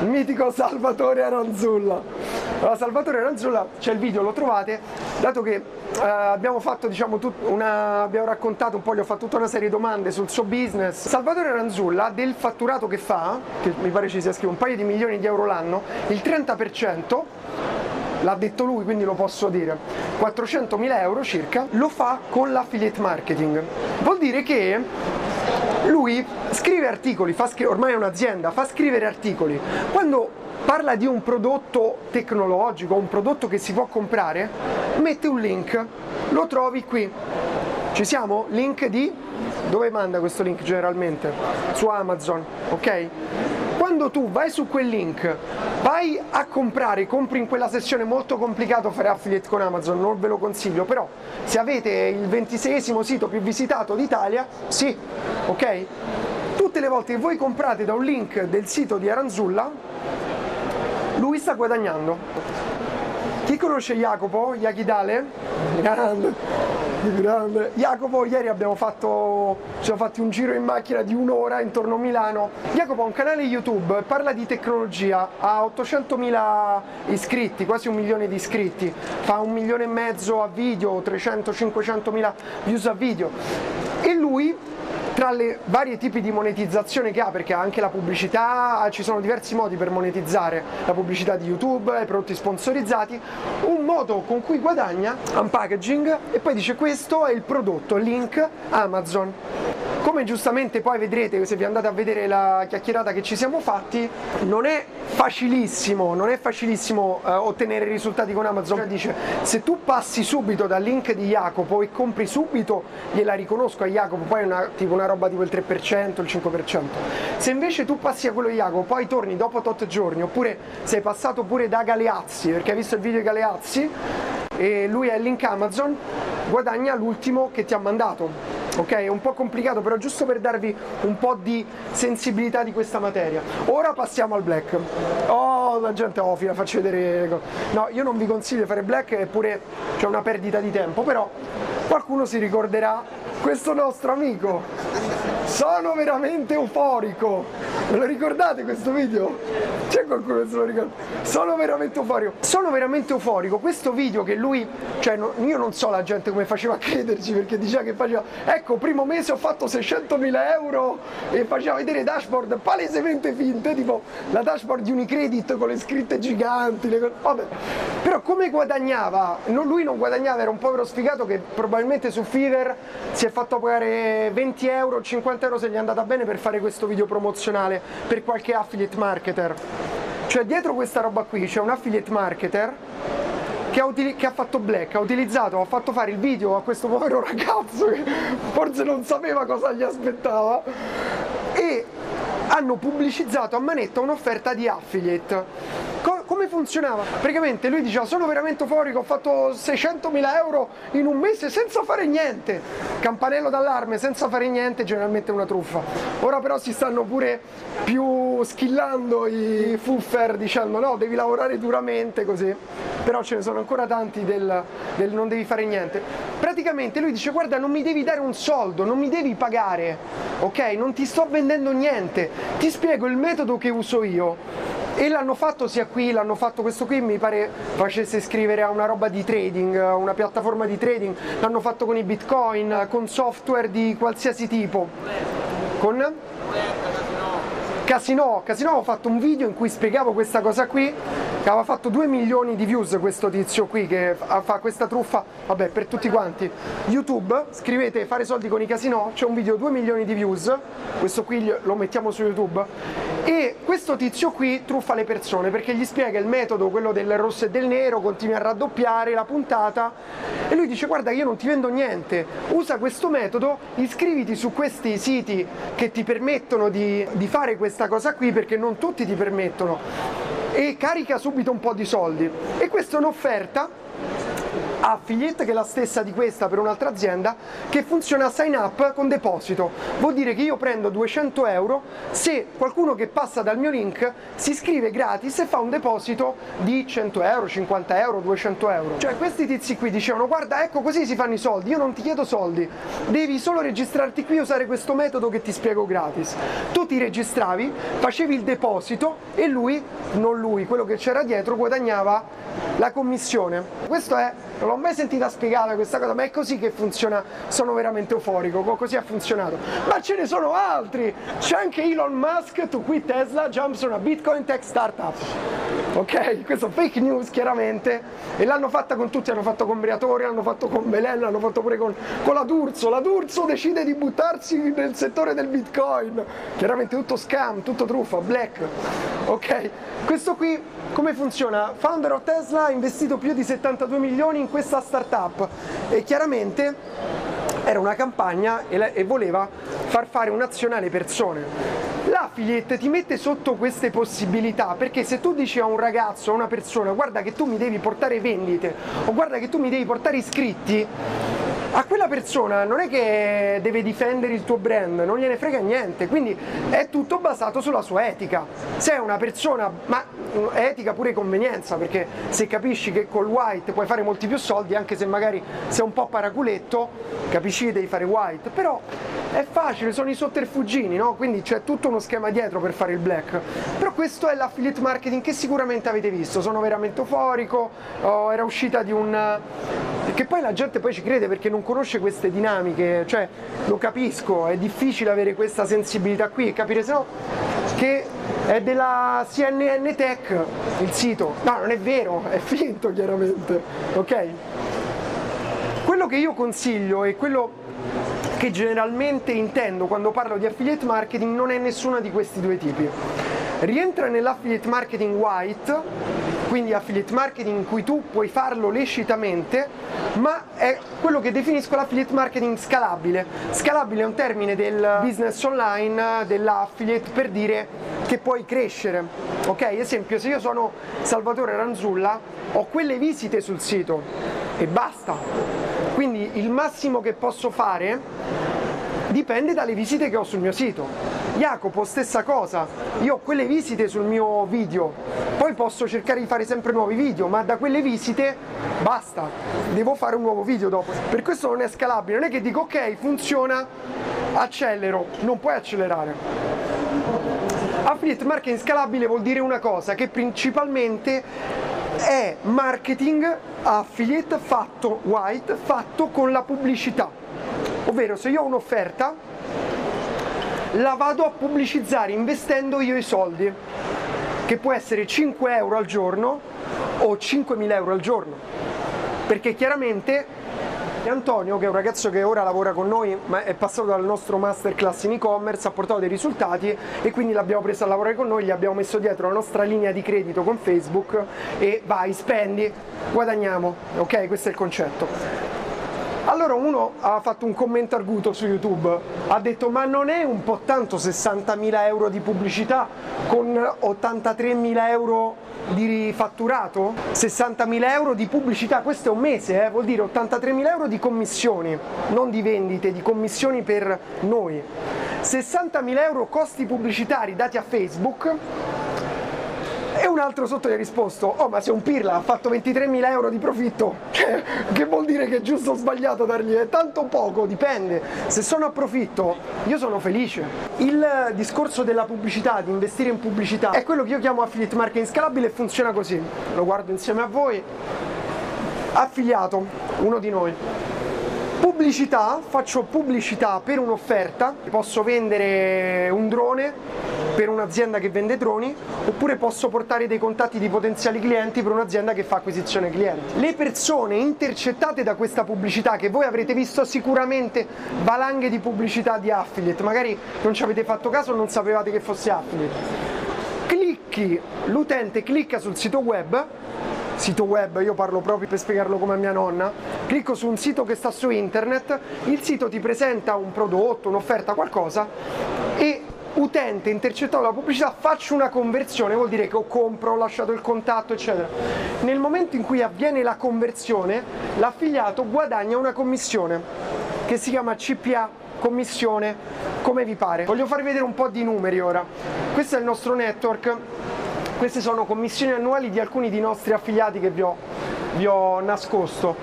Speaker 1: Il mitico Salvatore Aranzulla. Allora, Salvatore Ranzulla, c'è il video, lo trovate, dato che eh, abbiamo fatto, diciamo, una, abbiamo raccontato un po', gli ho fatto tutta una serie di domande sul suo business. Salvatore Ranzulla, del fatturato che fa, che mi pare ci sia scritto un paio di milioni di euro l'anno, il 30% l'ha detto lui, quindi lo posso dire, 400.000 euro circa, lo fa con l'affiliate marketing. Vuol dire che lui scrive articoli, scri- ormai è un'azienda, fa scrivere articoli. Quando parla di un prodotto tecnologico, un prodotto che si può comprare, mette un link, lo trovi qui. Ci siamo? Link di dove manda questo link generalmente? Su Amazon, ok? Quando tu vai su quel link, vai a comprare, compri in quella sessione molto complicato fare affiliate con Amazon, non ve lo consiglio, però se avete il ventisesimo sito più visitato d'Italia, sì, ok? Tutte le volte che voi comprate da un link del sito di Aranzulla, lui sta guadagnando. Chi conosce Jacopo, Yachidale? Grande, grande. Jacopo, ieri abbiamo fatto, ci siamo fatti un giro in macchina di un'ora intorno a Milano. Jacopo ha un canale YouTube, parla di tecnologia, ha 800.000 iscritti, quasi un milione di iscritti, fa un milione e mezzo a video, 300-500.000 views a video. E lui tra le varie tipi di monetizzazione che ha, perché anche la pubblicità, ci sono diversi modi per monetizzare la pubblicità di YouTube, i prodotti sponsorizzati, un modo con cui guadagna, un packaging e poi dice questo è il prodotto, link Amazon. Come giustamente poi vedrete se vi andate a vedere la chiacchierata che ci siamo fatti, non è facilissimo, non è facilissimo eh, ottenere risultati con Amazon. Cioè dice se tu passi subito dal link di Jacopo e compri subito, gliela riconosco a Jacopo, poi è una, tipo una roba tipo il 3%, il 5%. Se invece tu passi a quello di Jacopo, poi torni dopo 8 giorni, oppure sei passato pure da Galeazzi, perché hai visto il video di Galeazzi, e lui è il link Amazon, guadagna l'ultimo che ti ha mandato ok? È un po' complicato, però giusto per darvi un po' di sensibilità di questa materia. Ora passiamo al black. Oh, la gente ofila, faccio vedere. No, io non vi consiglio di fare black, eppure c'è una perdita di tempo, però qualcuno si ricorderà questo nostro amico sono veramente euforico. Ve lo ricordate questo video? C'è qualcuno che se lo ricorda? Sono veramente euforico. Sono veramente euforico. Questo video che lui, cioè no, io non so la gente come faceva a crederci perché diceva che faceva, ecco, primo mese ho fatto 600.000 euro e faceva vedere dashboard palesemente finte, tipo la dashboard di Unicredit con le scritte giganti. Le... Vabbè. Però come guadagnava? No, lui non guadagnava, era un povero sfigato che probabilmente su Fiverr si è fatto pagare 20 euro, 50 euro se gli è andata bene per fare questo video promozionale per qualche affiliate marketer. Cioè dietro questa roba qui c'è un affiliate marketer che ha, che ha, fatto black, ha utilizzato, ha fatto fare il video a questo povero ragazzo che forse non sapeva cosa gli aspettava e hanno pubblicizzato a manetta un'offerta di affiliate come funzionava? Praticamente lui diceva sono veramente euforico, ho fatto 600.000 euro in un mese senza fare niente. Campanello d'allarme, senza fare niente, generalmente una truffa. Ora però si stanno pure più skillando i fuffer dicendo no, devi lavorare duramente così. Però ce ne sono ancora tanti del, del non devi fare niente. Praticamente lui dice guarda non mi devi dare un soldo, non mi devi pagare, ok? Non ti sto vendendo niente, ti spiego il metodo che uso io e l'hanno fatto sia qui, l'hanno fatto questo qui, mi pare facesse iscrivere a una roba di trading, una piattaforma di trading, l'hanno fatto con i bitcoin, con software di qualsiasi tipo. Con? Casino, Casino ho fatto un video in cui spiegavo questa cosa qui che aveva fatto 2 milioni di views questo tizio qui che fa questa truffa, vabbè per tutti quanti. YouTube, scrivete fare soldi con i casino, c'è un video 2 milioni di views, questo qui lo mettiamo su YouTube e questo tizio qui truffa le persone perché gli spiega il metodo, quello del rosso e del nero, continua a raddoppiare la puntata e lui dice guarda io non ti vendo niente, usa questo metodo, iscriviti su questi siti che ti permettono di, di fare questa cosa qui perché non tutti ti permettono. E carica subito un po' di soldi. E questa è un'offerta affiliate che è la stessa di questa per un'altra azienda che funziona sign up con deposito. Vuol dire che io prendo 200 euro se qualcuno che passa dal mio link si iscrive gratis e fa un deposito di 100 euro 50 euro 200 euro. Cioè questi tizi qui dicevano guarda ecco così si fanno i soldi io non ti chiedo soldi. Devi solo registrarti qui e usare questo metodo che ti spiego gratis. Tu ti registravi facevi il deposito e lui non lui quello che c'era dietro guadagnava la commissione. Questo è l'ho mai sentita spiegare questa cosa, ma è così che funziona, sono veramente euforico, così ha funzionato. Ma ce ne sono altri! C'è anche Elon Musk, tu qui Tesla jumps on a Bitcoin tech startup. Ok? Questo fake news chiaramente e l'hanno fatta con tutti, l'hanno fatto con Briatore, l'hanno fatto con Belen, l'hanno fatto pure con, con la D'Urso. La D'Urso decide di buttarsi nel settore del Bitcoin. Chiaramente tutto scam, tutto truffa, black. Ok? Questo qui come funziona? Founder of Tesla ha investito più di 72 milioni in questa startup e chiaramente era una campagna e, voleva far fare un'azione alle persone. L'affiliate ti mette sotto queste possibilità perché se tu dici a un ragazzo, a una persona, guarda che tu mi devi portare vendite o guarda che tu mi devi portare iscritti, a quella persona non è che deve difendere il tuo brand, non gliene frega niente, quindi è tutto basato sulla sua etica. Se è una persona, ma etica pure convenienza, perché se capisci che col white puoi fare molti più soldi, anche se magari sei un po' paraculetto, capisci che devi fare white, però è facile, sono i sotterfugini, no? Quindi c'è tutto uno schema dietro per fare il black. Però questo è l'affiliate marketing che sicuramente avete visto, sono veramente euforico, oh, era uscita di un che poi la gente poi ci crede perché non conosce queste dinamiche, cioè lo capisco, è difficile avere questa sensibilità qui e capire se no che è della CNN Tech il sito. No, non è vero, è finto chiaramente, ok? Quello che io consiglio e quello che generalmente intendo quando parlo di affiliate marketing non è nessuna di questi due tipi. Rientra nell'affiliate marketing white quindi affiliate marketing in cui tu puoi farlo lecitamente, ma è quello che definisco l'affiliate marketing scalabile. Scalabile è un termine del business online, dell'affiliate, per dire che puoi crescere. Ok? Esempio, se io sono Salvatore Ranzulla, ho quelle visite sul sito e basta. Quindi il massimo che posso fare dipende dalle visite che ho sul mio sito. Jacopo stessa cosa, io ho quelle visite sul mio video, poi posso cercare di fare sempre nuovi video, ma da quelle visite basta, devo fare un nuovo video dopo. Per questo non è scalabile, non è che dico ok, funziona, accelero, non puoi accelerare. Affiliate marketing scalabile vuol dire una cosa, che principalmente è marketing affiliate fatto white, fatto con la pubblicità. Ovvero se io ho un'offerta la vado a pubblicizzare investendo io i soldi, che può essere 5 euro al giorno o 5.000 euro al giorno, perché chiaramente Antonio, che è un ragazzo che ora lavora con noi, ma è passato dal nostro masterclass in e-commerce, ha portato dei risultati e quindi l'abbiamo preso a lavorare con noi, gli abbiamo messo dietro la nostra linea di credito con Facebook e vai, spendi, guadagniamo, ok? Questo è il concetto. Allora uno ha fatto un commento arguto su YouTube, ha detto ma non è un po' tanto 60.000 euro di pubblicità con 83.000 euro di fatturato? 60.000 euro di pubblicità, questo è un mese, eh? vuol dire 83.000 euro di commissioni, non di vendite, di commissioni per noi. 60.000 euro costi pubblicitari dati a Facebook un altro sotto gli ha risposto, oh ma se un pirla ha fatto 23.000 euro di profitto, che, che vuol dire che è giusto o sbagliato dargli? È tanto poco, dipende. Se sono a profitto, io sono felice. Il discorso della pubblicità, di investire in pubblicità, è quello che io chiamo affiliate marketing scalabile e funziona così. Lo guardo insieme a voi. Affiliato, uno di noi. Pubblicità, faccio pubblicità per un'offerta, posso vendere un drone per un'azienda che vende droni oppure posso portare dei contatti di potenziali clienti per un'azienda che fa acquisizione clienti. Le persone intercettate da questa pubblicità che voi avrete visto sicuramente valanghe di pubblicità di affiliate, magari non ci avete fatto caso, non sapevate che fosse affiliate. Clicchi, l'utente clicca sul sito web sito web, io parlo proprio per spiegarlo come a mia nonna, clicco su un sito che sta su internet, il sito ti presenta un prodotto, un'offerta, qualcosa e utente intercettato la pubblicità faccio una conversione, vuol dire che ho compro, ho lasciato il contatto, eccetera. Nel momento in cui avviene la conversione, l'affiliato guadagna una commissione che si chiama CPA, commissione, come vi pare. Voglio farvi vedere un po' di numeri ora. Questo è il nostro network, queste sono commissioni annuali di alcuni dei nostri affiliati che vi ho, vi ho nascosto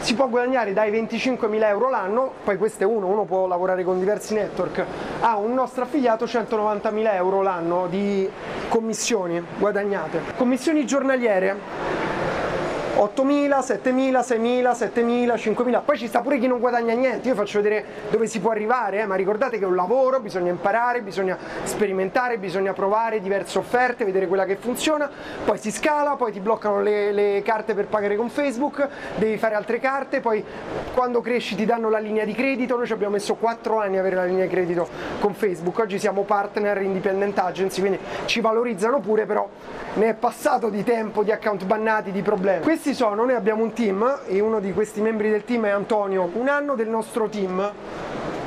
Speaker 1: si può guadagnare dai 25.000 euro l'anno, poi questo è uno, uno può lavorare con diversi network, ha un nostro affiliato 190.000 euro l'anno di commissioni guadagnate. Commissioni giornaliere 8.000, 7.000, 6.000, 7.000, 5.000, poi ci sta pure chi non guadagna niente, io faccio vedere dove si può arrivare, eh? ma ricordate che è un lavoro, bisogna imparare, bisogna sperimentare, bisogna provare diverse offerte, vedere quella che funziona, poi si scala, poi ti bloccano le, le carte per pagare con Facebook, devi fare altre carte, poi quando cresci ti danno la linea di credito, noi ci abbiamo messo 4 anni a avere la linea di credito con Facebook, oggi siamo partner independent agency, quindi ci valorizzano pure, però ne è passato di tempo, di account bannati, di problemi. Questi sono, noi abbiamo un team e uno di questi membri del team è Antonio, un anno del nostro team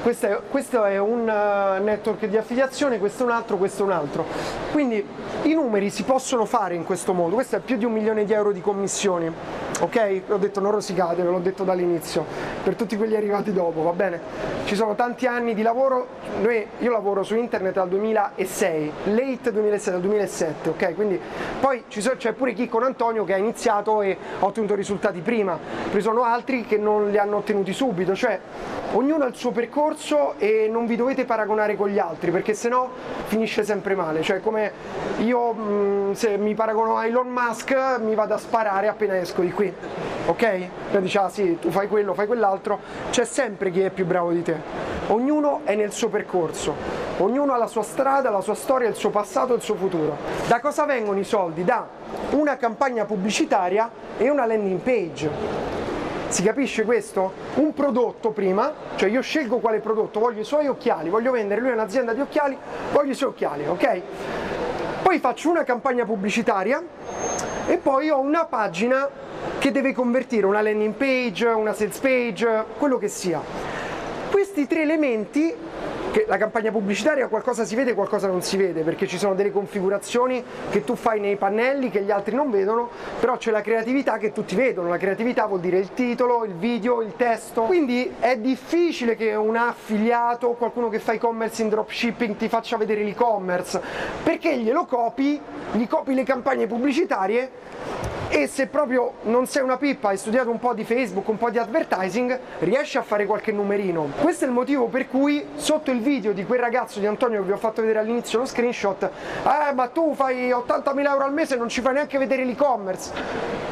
Speaker 1: questo è, questo è, un uh, network di affiliazione, questo è un altro, questo è un altro. Quindi i numeri si possono fare in questo modo, questo è più di un milione di euro di commissioni, ok? Ho detto non rosicate, ve l'ho detto dall'inizio, per tutti quelli arrivati dopo, va bene? Ci sono tanti anni di lavoro, Noi, io lavoro su internet dal 2006, late 2006, dal 2007, ok? Quindi poi c'è pure chi con Antonio che ha iniziato e ha ottenuto risultati prima, ci sono altri che non li hanno ottenuti subito, cioè ognuno ha il suo percorso e non vi dovete paragonare con gli altri perché sennò finisce sempre male, cioè come io mh, se mi paragono a Elon Musk mi vado a sparare appena esco di qui, ok? Poi dice ah sì, tu fai quello, fai quell'altro, c'è sempre chi è più bravo di te, ognuno è nel suo percorso, ognuno ha la sua strada, la sua storia, il suo passato e il suo futuro. Da cosa vengono i soldi? Da una campagna pubblicitaria e una landing page si capisce questo? Un prodotto prima, cioè io scelgo quale prodotto, voglio i suoi occhiali, voglio vendere, lui è un'azienda di occhiali, voglio i suoi occhiali, ok? Poi faccio una campagna pubblicitaria e poi ho una pagina che deve convertire, una landing page, una sales page, quello che sia. Questi tre elementi che la campagna pubblicitaria qualcosa si vede e qualcosa non si vede, perché ci sono delle configurazioni che tu fai nei pannelli che gli altri non vedono, però c'è la creatività che tutti vedono, la creatività vuol dire il titolo, il video, il testo, quindi è difficile che un affiliato, qualcuno che fa e-commerce in dropshipping ti faccia vedere l'e-commerce, perché glielo copi, gli copi le campagne pubblicitarie e se proprio non sei una pippa, hai studiato un po' di Facebook, un po' di advertising, riesci a fare qualche numerino. Questo è il motivo per cui sotto il video di quel ragazzo di Antonio che vi ho fatto vedere all'inizio lo screenshot, eh ma tu fai 80.000 euro al mese e non ci fai neanche vedere l'e-commerce.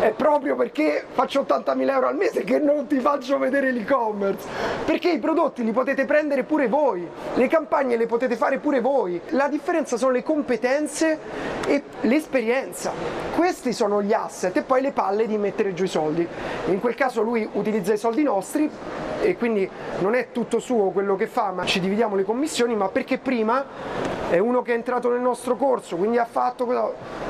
Speaker 1: È proprio perché faccio 80.000 euro al mese che non ti faccio vedere l'e-commerce. Perché i prodotti li potete prendere pure voi, le campagne le potete fare pure voi. La differenza sono le competenze e l'esperienza. Questi sono gli asset e poi le palle di mettere giù i soldi. In quel caso lui utilizza i soldi nostri e quindi non è tutto suo quello che fa, ma ci dividiamo le commissioni, ma perché prima è uno che è entrato nel nostro corso, quindi ha fatto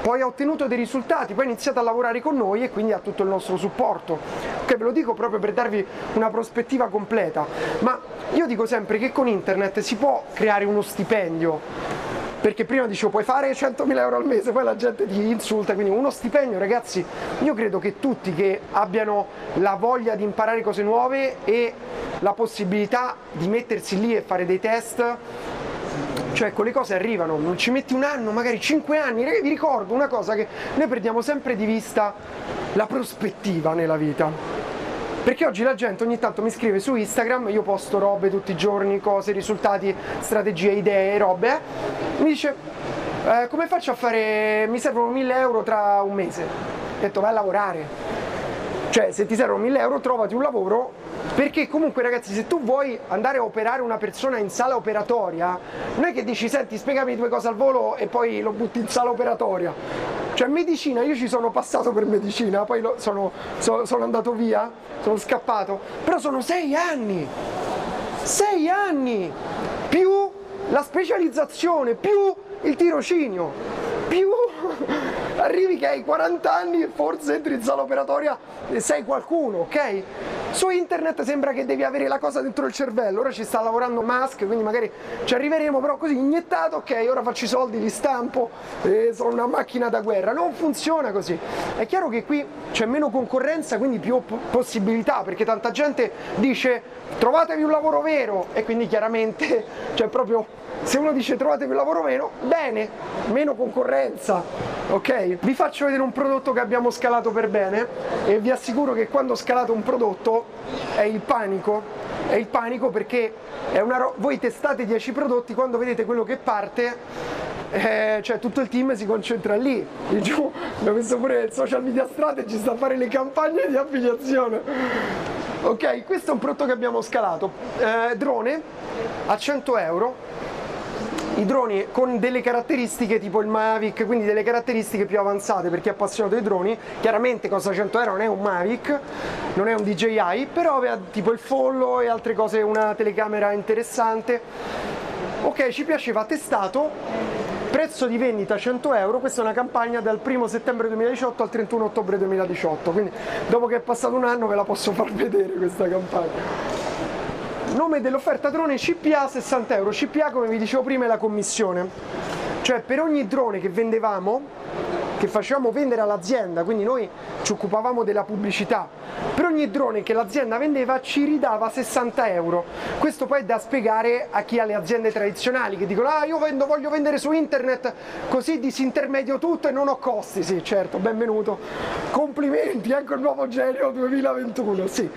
Speaker 1: poi ha ottenuto dei risultati, poi ha iniziato a lavorare con noi e quindi ha tutto il nostro supporto. Ok, ve lo dico proprio per darvi una prospettiva completa, ma io dico sempre che con internet si può creare uno stipendio perché prima dicevo puoi fare 100.000 euro al mese, poi la gente ti insulta, quindi uno stipendio ragazzi, io credo che tutti che abbiano la voglia di imparare cose nuove e la possibilità di mettersi lì e fare dei test cioè quelle cose arrivano, non ci metti un anno, magari cinque anni, vi ricordo una cosa che noi perdiamo sempre di vista la prospettiva nella vita. Perché oggi la gente ogni tanto mi scrive su Instagram, io posto robe tutti i giorni, cose, risultati, strategie, idee, robe, eh? mi dice eh, come faccio a fare, mi servono 1000 euro tra un mese. Ho detto vai a lavorare, Cioè, se ti servono 1000 euro, trovati un lavoro. Perché comunque, ragazzi, se tu vuoi andare a operare una persona in sala operatoria, non è che dici, senti, spiegami due cose al volo e poi lo butti in sala operatoria. Cioè, medicina, io ci sono passato per medicina, poi lo, sono, so, sono andato via, sono scappato. Però sono sei anni! Sei anni! Più la specializzazione, più il tirocinio, più arrivi che hai 40 anni e forse entri in sala operatoria e sei qualcuno, ok? Su internet sembra che devi avere la cosa dentro il cervello, ora ci sta lavorando Musk, quindi magari ci arriveremo, però così iniettato, ok, ora faccio i soldi, li stampo, eh, sono una macchina da guerra, non funziona così. È chiaro che qui c'è meno concorrenza, quindi più possibilità, perché tanta gente dice trovatevi un lavoro vero e quindi chiaramente c'è proprio se uno dice trovatevi un lavoro meno, bene, meno concorrenza, ok? Vi faccio vedere un prodotto che abbiamo scalato per bene e vi assicuro che quando scalate un prodotto è il panico, è il panico perché ro- voi testate 10 prodotti, quando vedete quello che parte eh, cioè tutto il team si concentra lì. In giù abbiamo messo pure il social media strategy, sta a fare le campagne di affiliazione. Ok, questo è un prodotto che abbiamo scalato. Eh, drone a 100 euro i droni con delle caratteristiche tipo il Mavic, quindi delle caratteristiche più avanzate per chi è appassionato dei droni, chiaramente costa 100 euro, non è un Mavic, non è un DJI, però aveva tipo il follow e altre cose, una telecamera interessante. Ok, ci piaceva, testato, prezzo di vendita 100 euro, questa è una campagna dal 1 settembre 2018 al 31 ottobre 2018, quindi dopo che è passato un anno ve la posso far vedere questa campagna nome dell'offerta drone CPA 60 euro. CPA come vi dicevo prima è la commissione. Cioè per ogni drone che vendevamo che facevamo vendere all'azienda, quindi noi ci occupavamo della pubblicità. Per ogni drone che l'azienda vendeva ci ridava 60 euro. Questo poi è da spiegare a chi ha le aziende tradizionali che dicono ah io vendo, voglio vendere su internet così disintermedio tutto e non ho costi. Sì, certo, benvenuto. Complimenti, ecco il nuovo genio 2021. Sì.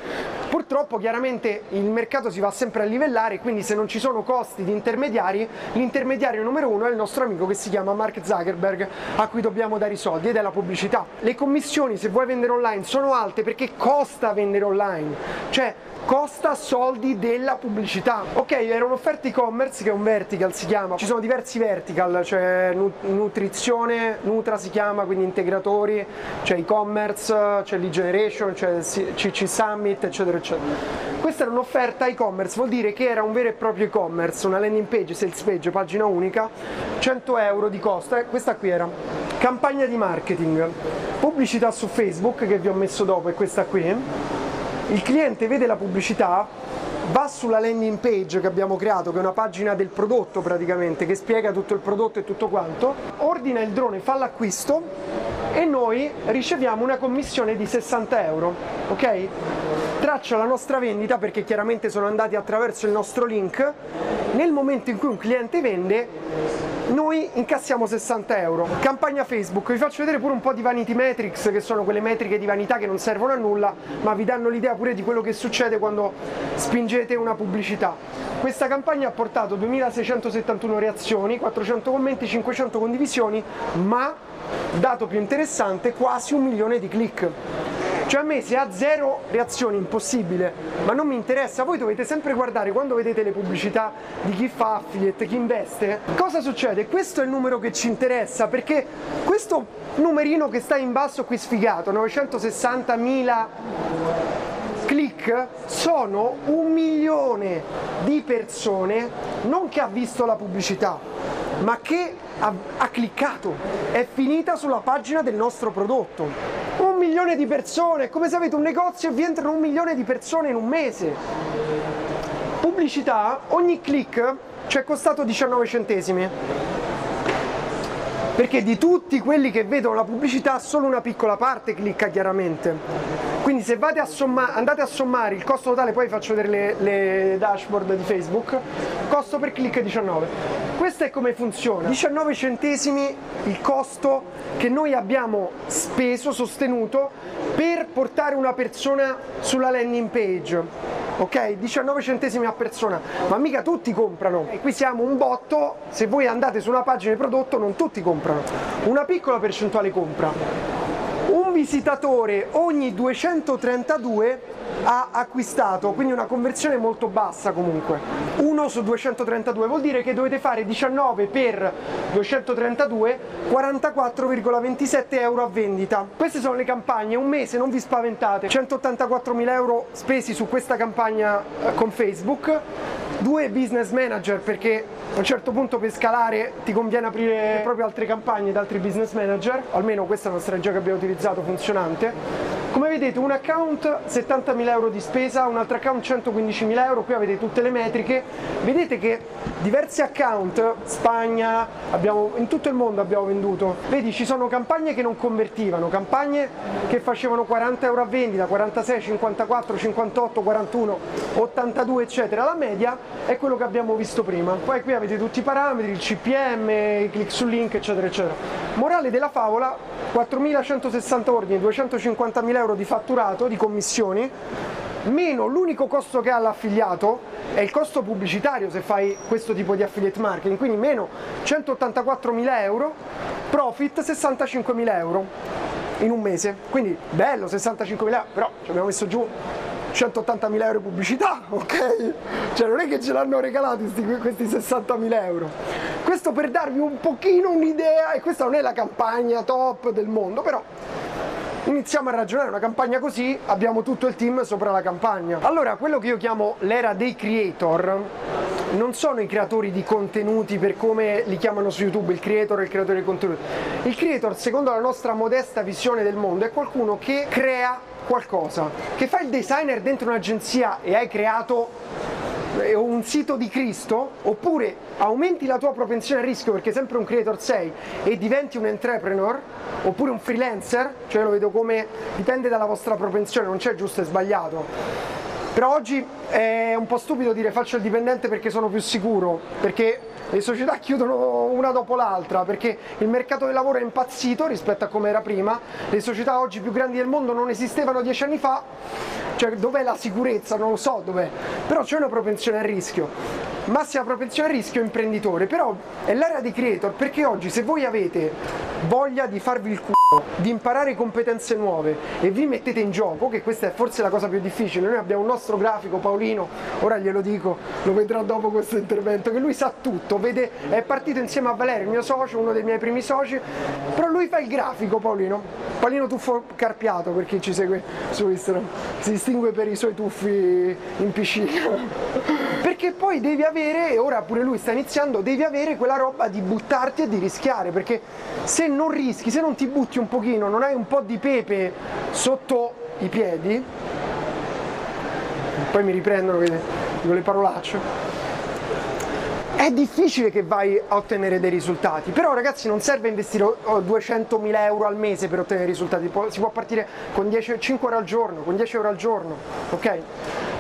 Speaker 1: Purtroppo chiaramente il mercato si va sempre a livellare, quindi se non ci sono costi di intermediari, l'intermediario numero uno è il nostro amico che si chiama Mark Zuckerberg, a cui dobbiamo dare i soldi ed è la pubblicità. Le commissioni se vuoi vendere online sono alte perché costa vendere online, cioè costa soldi della pubblicità. Ok, era un'offerta e-commerce che è un vertical si chiama, ci sono diversi vertical, cioè nutrizione, Nutra si chiama, quindi integratori, c'è e-commerce, c'è lead generation, c'è CC Summit, eccetera, eccetera. Questa era un'offerta e-commerce, vuol dire che era un vero e proprio e-commerce, una landing page, sales page, pagina unica, 100 euro di costo, eh, questa qui era. Campagna di marketing, pubblicità su Facebook che vi ho messo dopo è questa qui. Il cliente vede la pubblicità, va sulla landing page che abbiamo creato, che è una pagina del prodotto praticamente, che spiega tutto il prodotto e tutto quanto, ordina il drone, fa l'acquisto e noi riceviamo una commissione di 60 euro, ok? Traccia la nostra vendita perché chiaramente sono andati attraverso il nostro link. Nel momento in cui un cliente vende, noi incassiamo 60 euro. Campagna Facebook, vi faccio vedere pure un po' di vanity metrics, che sono quelle metriche di vanità che non servono a nulla, ma vi danno l'idea pure di quello che succede quando spingete una pubblicità. Questa campagna ha portato 2671 reazioni, 400 commenti, 500 condivisioni, ma dato più interessante, quasi un milione di click. Cioè a me se ha zero reazioni impossibile, ma non mi interessa, voi dovete sempre guardare quando vedete le pubblicità di chi fa affiliate, chi investe, cosa succede? Questo è il numero che ci interessa perché questo numerino che sta in basso qui sfigato, 960.000 click sono un milione di persone non che ha visto la pubblicità ma che ha, ha cliccato, è finita sulla pagina del nostro prodotto. Milione di persone, come se avete un negozio e vi entrano un milione di persone in un mese. Pubblicità, ogni click ci è costato 19 centesimi perché di tutti quelli che vedono la pubblicità solo una piccola parte clicca chiaramente. Quindi se a somma, andate a sommare il costo totale poi faccio vedere le, le dashboard di Facebook costo per click 19 questo è come funziona. 19 centesimi il costo che noi abbiamo speso sostenuto per portare una persona sulla landing page ok? 19 centesimi a persona, ma mica tutti comprano. E qui siamo un botto, se voi andate su una pagina di prodotto non tutti comprano, una piccola percentuale compra. un visitatore ogni 232 ha acquistato, quindi una conversione molto bassa comunque. 1 su 232 vuol dire che dovete fare 19 per 232, 44,27 euro a vendita. Queste sono le campagne, un mese, non vi spaventate, 184.000 euro spesi su questa campagna eh, con Facebook, due business manager perché a un certo punto per scalare ti conviene aprire proprio altre campagne da altri business manager, almeno questa è una strategia che abbiamo utilizzato funzionante come vedete un account 70.000 euro di spesa, un altro account 115.000 euro, qui avete tutte le metriche, vedete che diversi account, Spagna, abbiamo, in tutto il mondo abbiamo venduto, vedi ci sono campagne che non convertivano, campagne che facevano 40 euro a vendita, 46, 54, 58, 41, 82 eccetera, la media è quello che abbiamo visto prima, poi qui avete tutti i parametri, il CPM, i click sul link eccetera eccetera. Morale della favola, 4.160 ordini, 250.000 euro di fatturato, di commissioni, meno l'unico costo che ha l'affiliato è il costo pubblicitario se fai questo tipo di affiliate marketing, quindi meno 184.000 euro, profit 65.000 euro in un mese, quindi bello 65.000 euro, però ci abbiamo messo giù 180.000 euro di pubblicità, ok? Cioè non è che ce l'hanno regalati questi 60.000 euro. Questo per darvi un pochino un'idea, e questa non è la campagna top del mondo, però iniziamo a ragionare una campagna così abbiamo tutto il team sopra la campagna allora quello che io chiamo l'era dei creator non sono i creatori di contenuti per come li chiamano su YouTube, il creator e il creatore di contenuti. Il creator, secondo la nostra modesta visione del mondo, è qualcuno che crea qualcosa, che fa il designer dentro un'agenzia e hai creato un sito di Cristo oppure aumenti la tua propensione a rischio perché sempre un creator sei e diventi un entrepreneur oppure un freelancer, cioè lo vedo come dipende dalla vostra propensione, non c'è giusto e sbagliato. Però oggi è un po' stupido dire faccio il dipendente perché sono più sicuro, perché le società chiudono una dopo l'altra perché il mercato del lavoro è impazzito rispetto a come era prima, le società oggi più grandi del mondo non esistevano dieci anni fa, cioè dov'è la sicurezza? Non lo so dov'è, però c'è una propensione al rischio, massima propensione al rischio imprenditore, però è l'area di creator perché oggi se voi avete voglia di farvi il culo, di imparare competenze nuove. E vi mettete in gioco, che questa è forse la cosa più difficile, noi abbiamo un nostro grafico Paolino, ora glielo dico, lo vedrà dopo questo intervento, che lui sa tutto, vede, è partito insieme a Valerio, il mio socio, uno dei miei primi soci, però lui fa il grafico Paolino, Paolino Tuffo Carpiato per chi ci segue su Instagram, si distingue per i suoi tuffi in piscina. Perché poi devi avere, e ora pure lui sta iniziando, devi avere quella roba di buttarti e di rischiare, perché se non rischi, se non ti butti un pochino, non hai un po' di pepe sotto i piedi, poi mi riprendono con le parolacce. È difficile che vai a ottenere dei risultati, però ragazzi non serve investire 200.000 euro al mese per ottenere risultati, si può partire con 10, 5 ore al giorno, con 10 euro al giorno, ok?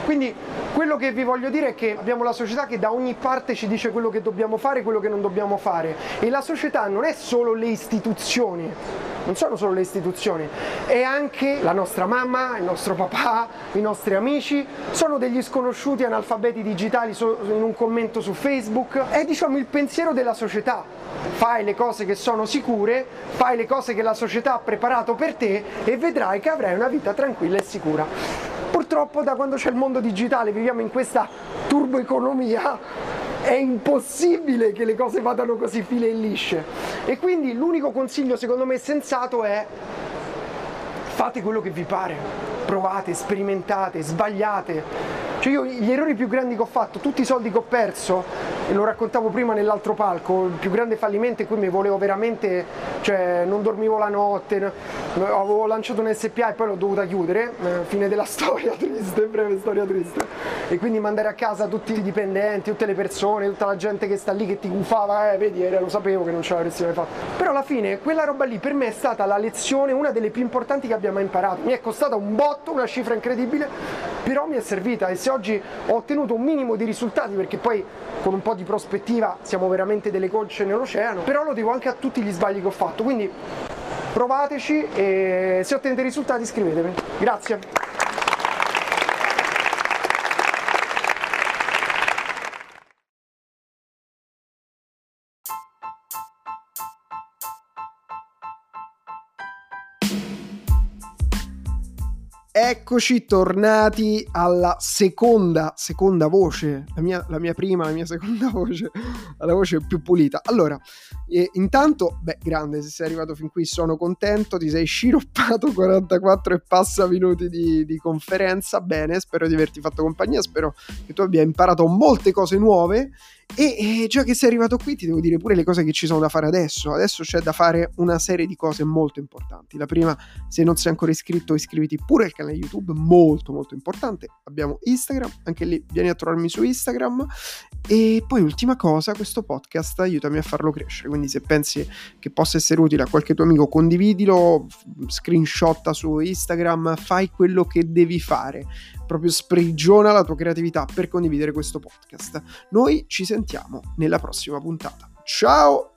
Speaker 1: Quindi quello che vi voglio dire è che abbiamo la società che da ogni parte ci dice quello che dobbiamo fare e quello che non dobbiamo fare e la società non è solo le istituzioni, non sono solo le istituzioni, è anche la nostra mamma, il nostro papà, i nostri amici, sono degli sconosciuti analfabeti digitali in un commento su Facebook, è diciamo il pensiero della società. Fai le cose che sono sicure, fai le cose che la società ha preparato per te e vedrai che avrai una vita tranquilla e sicura. Purtroppo da quando c'è il mondo digitale viviamo in questa turboeconomia è impossibile che le cose vadano così file e lisce. E quindi l'unico consiglio secondo me sensato è fate quello che vi pare, provate, sperimentate, sbagliate. Cioè io gli errori più grandi che ho fatto, tutti i soldi che ho perso, e lo raccontavo prima nell'altro palco, il più grande fallimento in cui mi volevo veramente, cioè non dormivo la notte, avevo lanciato un SPA e poi l'ho dovuta chiudere, eh, fine della storia triste, breve storia triste. E quindi mandare a casa tutti i dipendenti, tutte le persone, tutta la gente che sta lì che ti gufava, eh vedi, lo sapevo che non ce l'avresti mai fatto. Però alla fine quella roba lì per me è stata la lezione, una delle più importanti che abbia mai imparato. Mi è costata un botto, una cifra incredibile, però mi è servita e se oggi ho ottenuto un minimo di risultati perché poi con un po' di prospettiva siamo veramente delle gocce nell'oceano, però lo devo anche a tutti gli sbagli che ho fatto, quindi provateci e se ottenete risultati iscrivetevi. Grazie. Eccoci tornati alla seconda, seconda voce, la mia, la mia, prima, la mia seconda voce, la voce più pulita. Allora, eh, intanto, beh, grande, se sei arrivato fin qui sono contento, ti sei sciroppato 44 e passa minuti di, di conferenza, bene, spero di averti fatto compagnia, spero che tu abbia imparato molte cose nuove e, e, già che sei arrivato qui ti devo dire pure le cose che ci sono da fare adesso. Adesso c'è da fare una serie di cose molto importanti. La prima, se non sei ancora iscritto, iscriviti pure al canale YouTube, molto molto importante. Abbiamo Instagram, anche lì vieni a trovarmi su Instagram. E poi ultima cosa, questo podcast aiutami a farlo crescere. Quindi se pensi che possa essere utile a qualche tuo amico, condividilo, screenshotta su Instagram, fai quello che devi fare proprio sprigiona la tua creatività per condividere questo podcast. Noi ci sentiamo nella prossima puntata. Ciao!